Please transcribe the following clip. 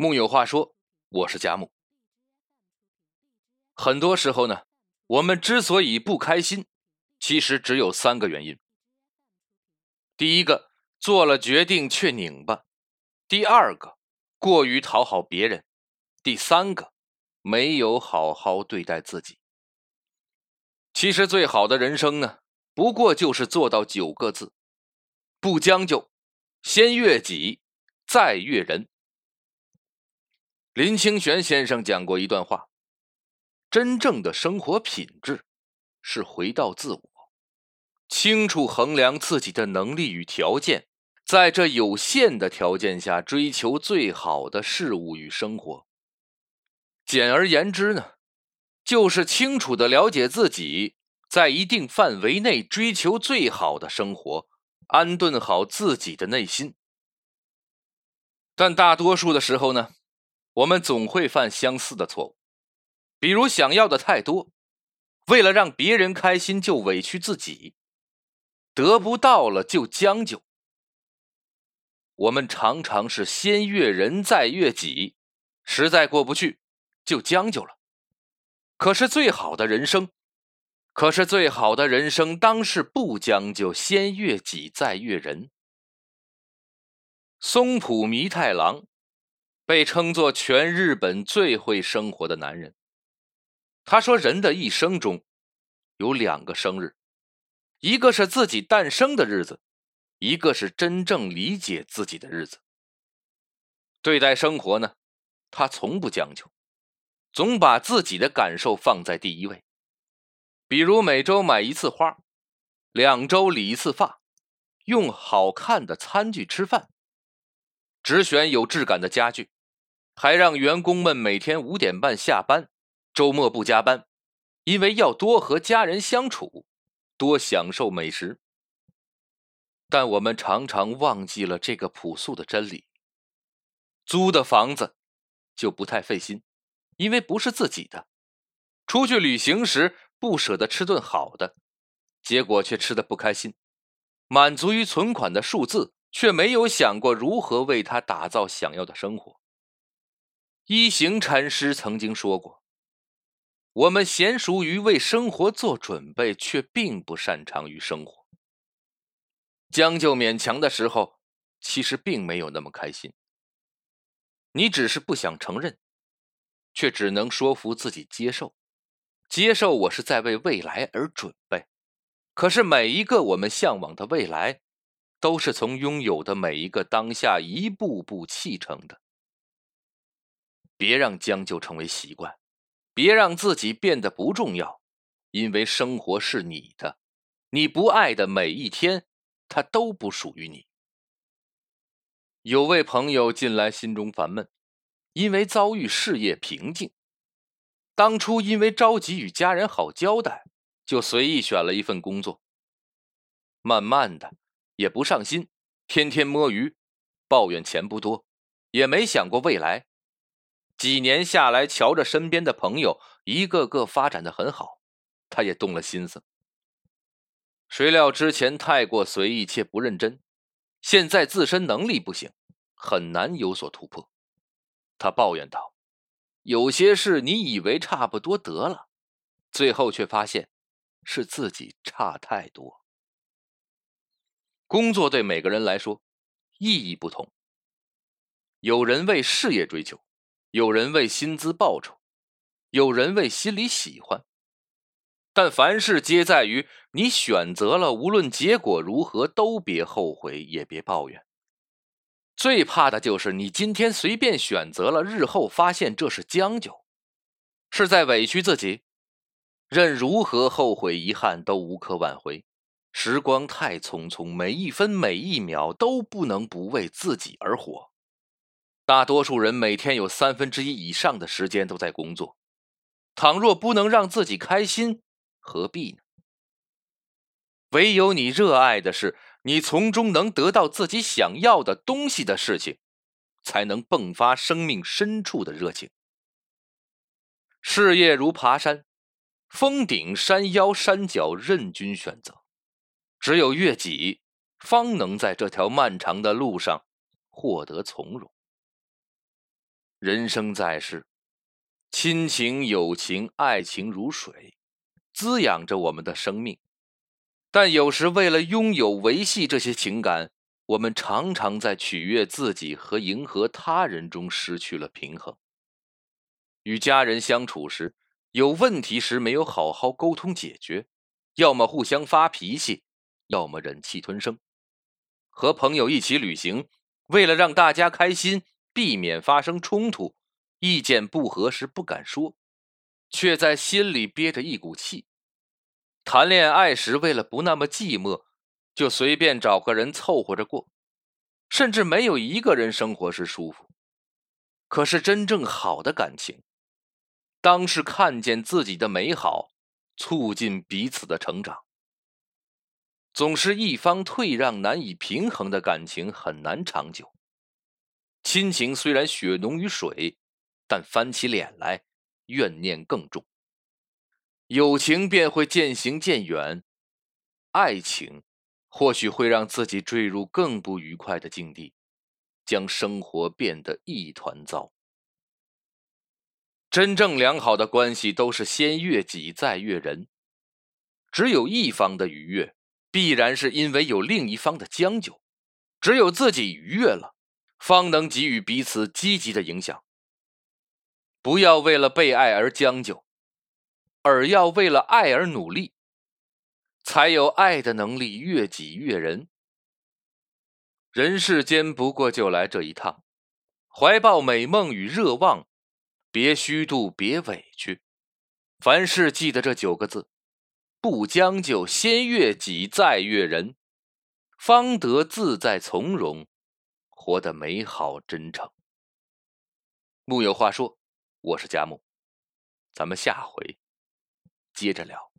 木有话说，我是佳木。很多时候呢，我们之所以不开心，其实只有三个原因。第一个，做了决定却拧巴；第二个，过于讨好别人；第三个，没有好好对待自己。其实最好的人生呢，不过就是做到九个字：不将就，先悦己，再悦人。林清玄先生讲过一段话：真正的生活品质是回到自我，清楚衡量自己的能力与条件，在这有限的条件下追求最好的事物与生活。简而言之呢，就是清楚的了解自己，在一定范围内追求最好的生活，安顿好自己的内心。但大多数的时候呢？我们总会犯相似的错误，比如想要的太多，为了让别人开心就委屈自己，得不到了就将就。我们常常是先悦人再悦己，实在过不去就将就了。可是最好的人生，可是最好的人生当是不将就，先悦己再悦人。松浦弥太郎。被称作全日本最会生活的男人。他说：“人的一生中，有两个生日，一个是自己诞生的日子，一个是真正理解自己的日子。对待生活呢，他从不将就，总把自己的感受放在第一位。比如每周买一次花，两周理一次发，用好看的餐具吃饭，只选有质感的家具。”还让员工们每天五点半下班，周末不加班，因为要多和家人相处，多享受美食。但我们常常忘记了这个朴素的真理：租的房子就不太费心，因为不是自己的；出去旅行时不舍得吃顿好的，结果却吃的不开心；满足于存款的数字，却没有想过如何为他打造想要的生活。一行禅师曾经说过：“我们娴熟于为生活做准备，却并不擅长于生活。将就勉强的时候，其实并没有那么开心。你只是不想承认，却只能说服自己接受。接受我是在为未来而准备。可是每一个我们向往的未来，都是从拥有的每一个当下一步步砌成的。”别让将就成为习惯，别让自己变得不重要，因为生活是你的，你不爱的每一天，它都不属于你。有位朋友近来心中烦闷，因为遭遇事业瓶颈。当初因为着急与家人好交代，就随意选了一份工作。慢慢的，也不上心，天天摸鱼，抱怨钱不多，也没想过未来。几年下来，瞧着身边的朋友一个个发展的很好，他也动了心思。谁料之前太过随意且不认真，现在自身能力不行，很难有所突破。他抱怨道：“有些事你以为差不多得了，最后却发现是自己差太多。”工作对每个人来说意义不同，有人为事业追求。有人为薪资报酬，有人为心里喜欢，但凡事皆在于你选择了，无论结果如何，都别后悔，也别抱怨。最怕的就是你今天随便选择了，日后发现这是将就，是在委屈自己。任如何后悔遗憾都无可挽回，时光太匆匆，每一分每一秒都不能不为自己而活。大多数人每天有三分之一以上的时间都在工作，倘若不能让自己开心，何必呢？唯有你热爱的事，你从中能得到自己想要的东西的事情，才能迸发生命深处的热情。事业如爬山，峰顶、山腰、山脚任君选择，只有悦己，方能在这条漫长的路上获得从容。人生在世，亲情、友情、爱情如水，滋养着我们的生命。但有时为了拥有、维系这些情感，我们常常在取悦自己和迎合他人中失去了平衡。与家人相处时，有问题时没有好好沟通解决，要么互相发脾气，要么忍气吞声。和朋友一起旅行，为了让大家开心。避免发生冲突，意见不合时不敢说，却在心里憋着一股气。谈恋爱时为了不那么寂寞，就随便找个人凑合着过，甚至没有一个人生活时舒服。可是真正好的感情，当是看见自己的美好，促进彼此的成长。总是一方退让难以平衡的感情很难长久。亲情虽然血浓于水，但翻起脸来怨念更重。友情便会渐行渐远，爱情或许会让自己坠入更不愉快的境地，将生活变得一团糟。真正良好的关系都是先悦己再悦人，只有一方的愉悦，必然是因为有另一方的将就，只有自己愉悦了。方能给予彼此积极的影响。不要为了被爱而将就，而要为了爱而努力，才有爱的能力悦己悦人。人世间不过就来这一趟，怀抱美梦与热望，别虚度，别委屈。凡事记得这九个字：不将就，先悦己，再悦人，方得自在从容。活得美好真诚。木有话说，我是佳木，咱们下回接着聊。